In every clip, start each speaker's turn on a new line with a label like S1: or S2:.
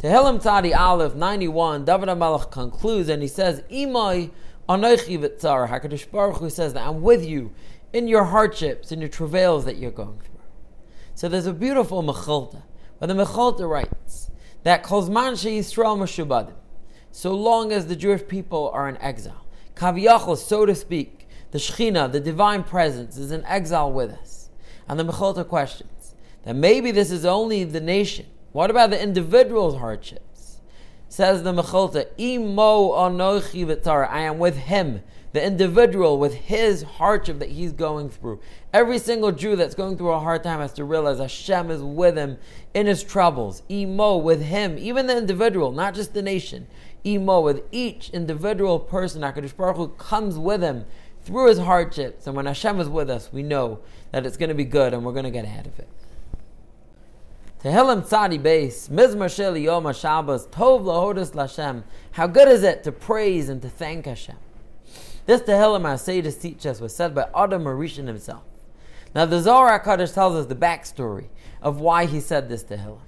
S1: Tehillim Tzadi Aleph 91, David HaMelech concludes and he says, Imai Anoichi V'tzar, HaKadosh Baruch Hu says that I'm with you in your hardships, in your travails that you're going through. So there's a beautiful Mechilta, where the Mechilta writes that Kozman Yisrael Meshubadim, so long as the Jewish people are in exile, Kaviyachol, so to speak, the Shechina, the divine presence, is in exile with us. And the Mechilta questions that maybe this is only the nation. What about the individual's hardships? Says the Mechilta, Imo anochi v'tzara, I am with him the individual with his hardship that he's going through. Every single Jew that's going through a hard time has to realize Hashem is with him in his troubles. Imo with him, even the individual, not just the nation. Imo with each individual person, HaKadosh Baruch Hu comes with him through his hardships. And when Hashem is with us, we know that it's going to be good and we're going to get ahead of it. Tehillim Tzadi Beis, Mizmar Shel Yom Shabbos, Tov Lahodis Lashem. How good is it to praise and to thank Hashem? This Tehillim our sages teach us was said by Adam HaRishon himself. Now the Zohar HaKadosh tells us the backstory of why he said this Tehillim.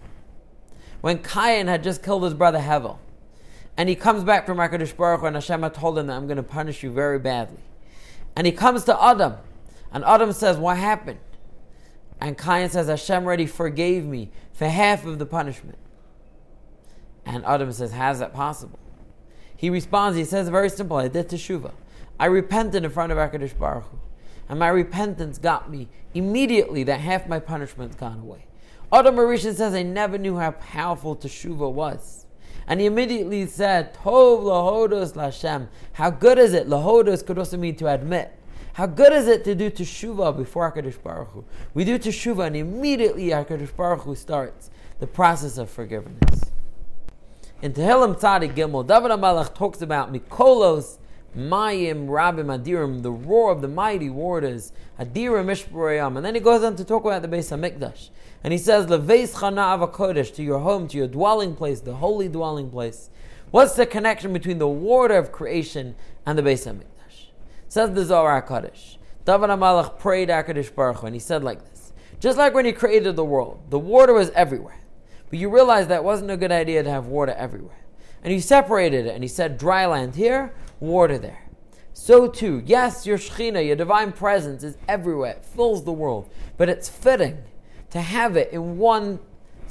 S1: When Cain had just killed his brother Hevel, and he comes back from HaKadosh Baruch Hu, and Hashem had told him that I'm going to punish you very badly. And he comes to Adam, and Adam says, What happened? And Cain says, Hashem already forgave me for half of the punishment. And Adam says, How is that possible? He responds, he says, Very simple, I did teshuvah. I repented in front of HaKadosh Baruch Hu. And my repentance got me immediately that half my punishment's gone away. Adam HaRishon says, I never knew how powerful Teshuvah was. And he immediately said, Tov lahodos lashem. How good is it? Lahodos could also mean to admit. How good is it to do Teshuvah before HaKadosh Baruch Hu? We do Teshuvah and immediately HaKadosh Baruch Hu starts the process of forgiveness. In Tehillim Tzadi Gimel, David HaMelech talks about Mikolos Mayim Rabim Adirim, the roar of the mighty waters, Adirim Mishparayam. And then he goes on to talk about the Beis Hamikdash. And he says, Leveis Chana Kodesh, to your home, to your dwelling place, the holy dwelling place. What's the connection between the water of creation and the Beis Hamikdash? Says the Zohar HaKadosh. David HaMelech prayed HaKadosh Baruch Hu, and he said like this. Just like when he created the world, the water was everywhere. But you realize that wasn't a good idea to have water everywhere. And he separated it, and he said dry land here, water there. So too, yes, your Shekhinah, your divine presence is everywhere, it fills the world, but it's fitting to have it in one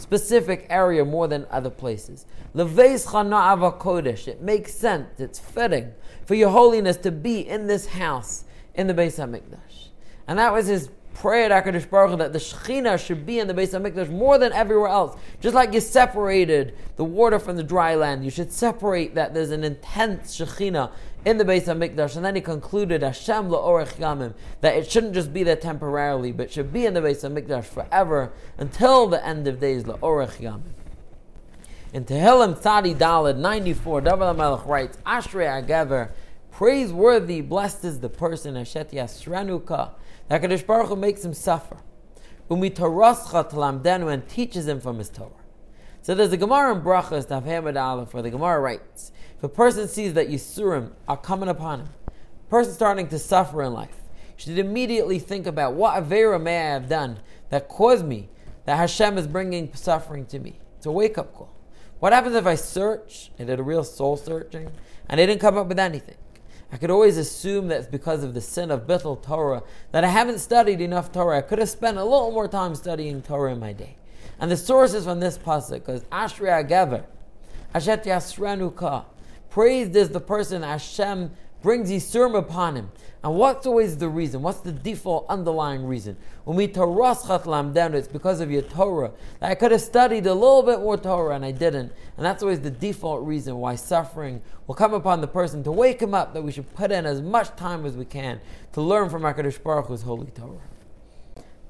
S1: specific area more than other places. Leveis Chana Kodesh, it makes sense, it's fitting for your holiness to be in this house in the Beis HaMikdash. And that was his pray at HaKadosh Baruch Hu that the Shekhinah should be in the Beis HaMikdash more than everywhere else. Just like you separated the water from the dry land, you should separate that there's an intense Shekhinah in the Beis HaMikdash. And then he concluded, Hashem la'orech yamim, that it shouldn't just be there temporarily, but should be in the Beis HaMikdash forever until the end of days, la'orech yamim. In Tehillim Tzadi Dalad 94, David HaMelech writes, Ashrei Agever, praiseworthy, blessed is the person, Ashet Yasranuka, HaKadosh Baruch Hu makes him suffer. Umitarascha talamdenu and teaches him from his Torah. So there's a Gemara in Brachas, Daf Hamad Aleph, where the Gemara writes, if a person sees that Yisurim are coming upon him, a person starting to suffer in life, should immediately think about what Avera may I have done that caused me, that Hashem is bringing suffering to me. It's a wake up call. What happens if I search, I did a real soul searching, and I didn't come up with anything? I could always assume that it's because of the sin of Bithel Torah that I haven't studied enough Torah. I could have spent a little more time studying Torah in my day. And the source is from this pasuk, because Ashri Agever, Ashet Yasranuka, praised is the person Hashem brings Yisurim upon him. And what's always the reason? What's the default underlying reason? When we Torah down, it's because of your Torah. I could have studied a little bit more Torah and I didn't. And that's always the default reason why suffering will come upon the person to wake him up that we should put in as much time as we can to learn from HaKadosh Baruch Hu's holy Torah.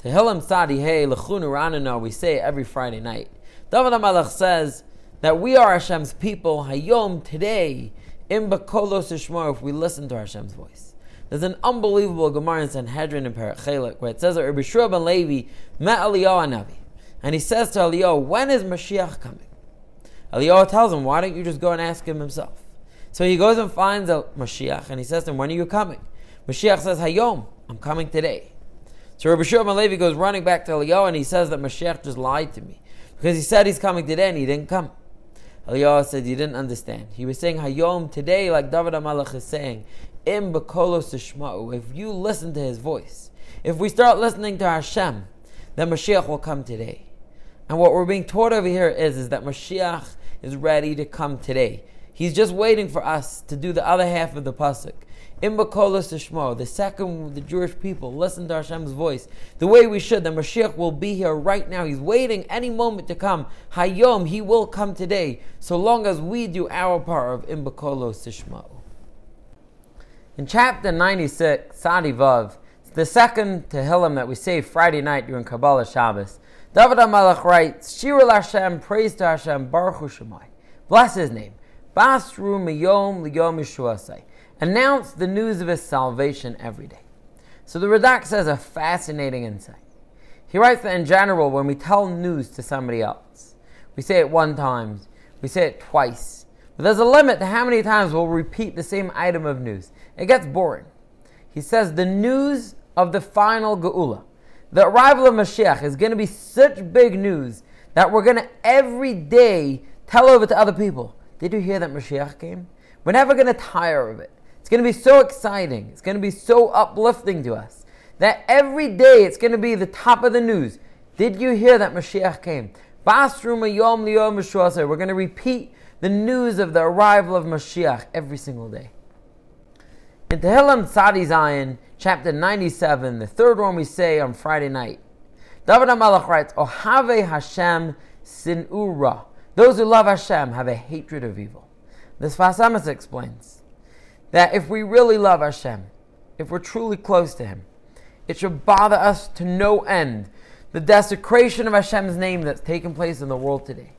S1: Tehillim Sadi Hey Lechunu Ranana, we say every Friday night. David HaMelech says that we are Hashem's people, Hayom, today, in Bakolos Ishmar, if we listen to Hashem's voice. There's an unbelievable Gemara in Sanhedrin in Perek where it says that Rabbi Shua ben Levi met Eliyahu Navi. And he says to Eliyahu, when is Mashiach coming? Eliyahu tells him, why don't you just go and ask him himself? So he goes and finds a Mashiach and he says to him, when are you coming? Mashiach says, Hayom, I'm coming today. So Rabbi Shua ben Levi goes running back to Eliyahu and he says that Mashiach just lied to me. Because he said he's coming today and he didn't come. Eliyahu said he didn't understand. He was saying Hayom today, like David HaMelech is saying, Im bekolos. If you listen to his voice, if we start listening to our Hashem, then Mashiach will come today. And what we're being taught over here is, is that Mashiach is ready to come today. He's just waiting for us to do the other half of the pasuk. In Tishmo, the second the Jewish people listen to Hashem's voice the way we should, the Mashiach will be here right now. He's waiting any moment to come. Hayom, he will come today, so long as we do our part of In Bakolos. In chapter 96, Sadi Vav, the second Tehillim that we say Friday night during Kabbalah Shabbos, David HaMelech writes, Shirul Hashem, praise to Hashem, Baruch Hu Shemai. Bless his name. Basru miyom liyom yishuasai. Announce the news of his salvation every day. So the Radak says a fascinating insight. He writes that in general, when we tell news to somebody else, we say it one time, we say it twice, but there's a limit to how many times we'll repeat the same item of news. It gets boring. He says the news of the final Geula, the arrival of Mashiach, is going to be such big news that we're going to every day tell over to other people. Did you hear that Mashiach came? We're never going to tire of it. It's going to be so exciting. It's going to be so uplifting to us that every day it's going to be the top of the news. Did you hear that Mashiach came? We're going to repeat the news of the arrival of Mashiach every single day. In Tehillim Tzadi Zion, chapter 97, the third one we say on Friday night, David HaMelech writes, Ohave Hashem sinura. Those who love Hashem have a hatred of evil. This Sfas Emes explains that if we really love Hashem, if we're truly close to Him, it should bother us to no end the desecration of Hashem's name that's taking place in the world today.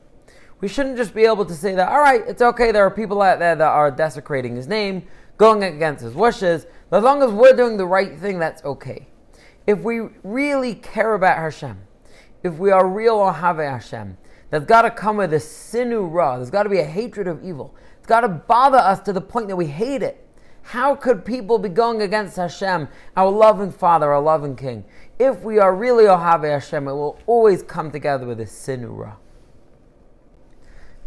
S1: We shouldn't just be able to say that, all right, it's okay, there are people out there that are desecrating His name, going against His wishes, but as long as we're doing the right thing, that's okay. If we really care about Hashem, if we are real Ohave Hashem, that's got to come with a sinu ra. There's got to be a hatred of evil. It's got to bother us to the point that we hate it. How could people be going against Hashem, our loving Father, our loving King? If we are really Ohave Hashem, it will always come together with a sinu ra.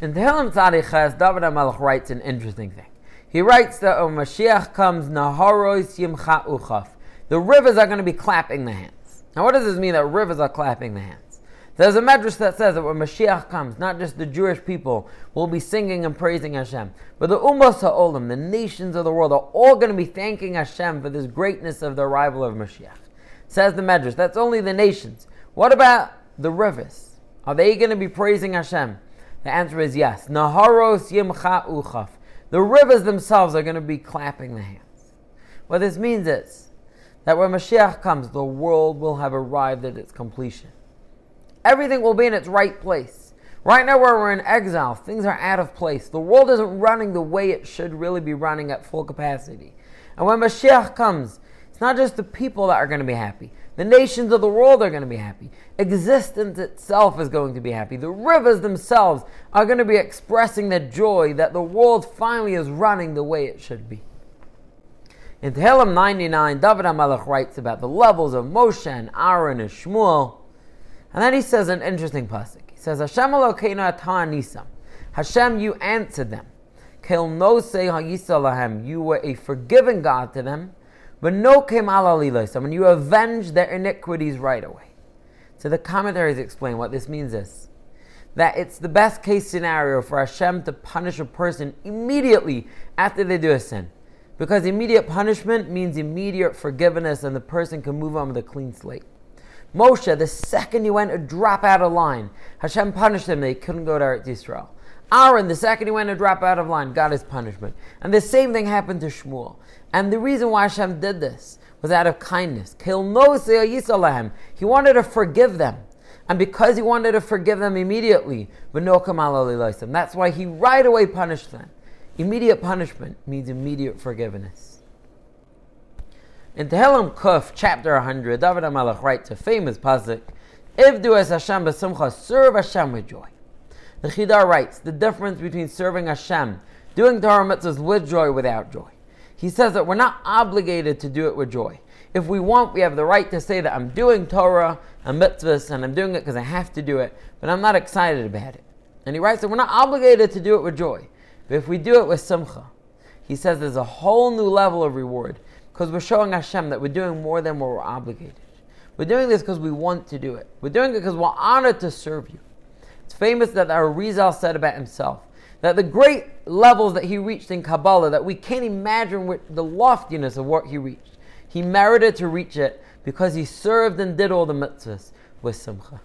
S1: In Tehillim Tzadiches, David HaMelech writes an interesting thing. He writes that when Mashiach comes, Naharos Yimcha Uchaf. The rivers are going to be clapping the hands. Now, what does this mean that rivers are clapping the hands? There's a medrash that says that when Mashiach comes, not just the Jewish people will be singing and praising Hashem, but the Ummos HaOlam, the nations of the world, are all going to be thanking Hashem for this greatness of the arrival of Mashiach. Says the medrash, that's only the nations. What about the rivers? Are they going to be praising Hashem? The answer is yes. Naharos Yimcha Uchaf. The rivers themselves are going to be clapping the hands. What this means is that when Mashiach comes, the world will have arrived at its completion. Everything will be in its right place. Right now, where we're in exile, things are out of place. The world isn't running the way it should really be running at full capacity. And when Mashiach comes, it's not just the people that are going to be happy. The nations of the world are going to be happy. Existence itself is going to be happy. The rivers themselves are going to be expressing the joy that the world finally is running the way it should be. In Tehillim 99, David HaMelech writes about the levels of Moshe and Aaron and Shmuel. And then he says an interesting pasuk. He says, Hashem Elokeinu nisam. Hashem, you answered them. Kel no say. You were a forgiving God to them, but no came alalilasam, and you avenged their iniquities right away. So the commentaries explain what this means is that it's the best case scenario for Hashem to punish a person immediately after they do a sin. Because immediate punishment means immediate forgiveness and the person can move on with a clean slate. Moshe, the second he went to drop out of line, Hashem punished him. They couldn't go to Eretz Yisrael. Aaron, the second he went to drop out of line, got his punishment. And the same thing happened to Shmuel. And the reason why Hashem did this was out of kindness. He wanted to forgive them. And because he wanted to forgive them immediately, that's why he right away punished them. Immediate punishment means immediate forgiveness. In Tehillim Kuf, chapter 100, David HaMelech writes a famous pasuk, Ivdu es Hashem b'simcha, serve Hashem with joy. The Chida writes, the difference between serving Hashem, doing Torah mitzvahs with joy, without joy. He says that we're not obligated to do it with joy. If we want, we have the right to say that I'm doing Torah and mitzvahs and I'm doing it because I have to do it, but I'm not excited about it. And he writes that we're not obligated to do it with joy, but if we do it with simcha, he says there's a whole new level of reward because we're showing Hashem that we're doing more than what we're obligated. We're doing this because we want to do it. We're doing it because we're honored to serve you. It's famous that Arizal said about himself that the great levels that he reached in Kabbalah, that we can't imagine the loftiness of what he reached. He merited to reach it because he served and did all the mitzvahs with simcha.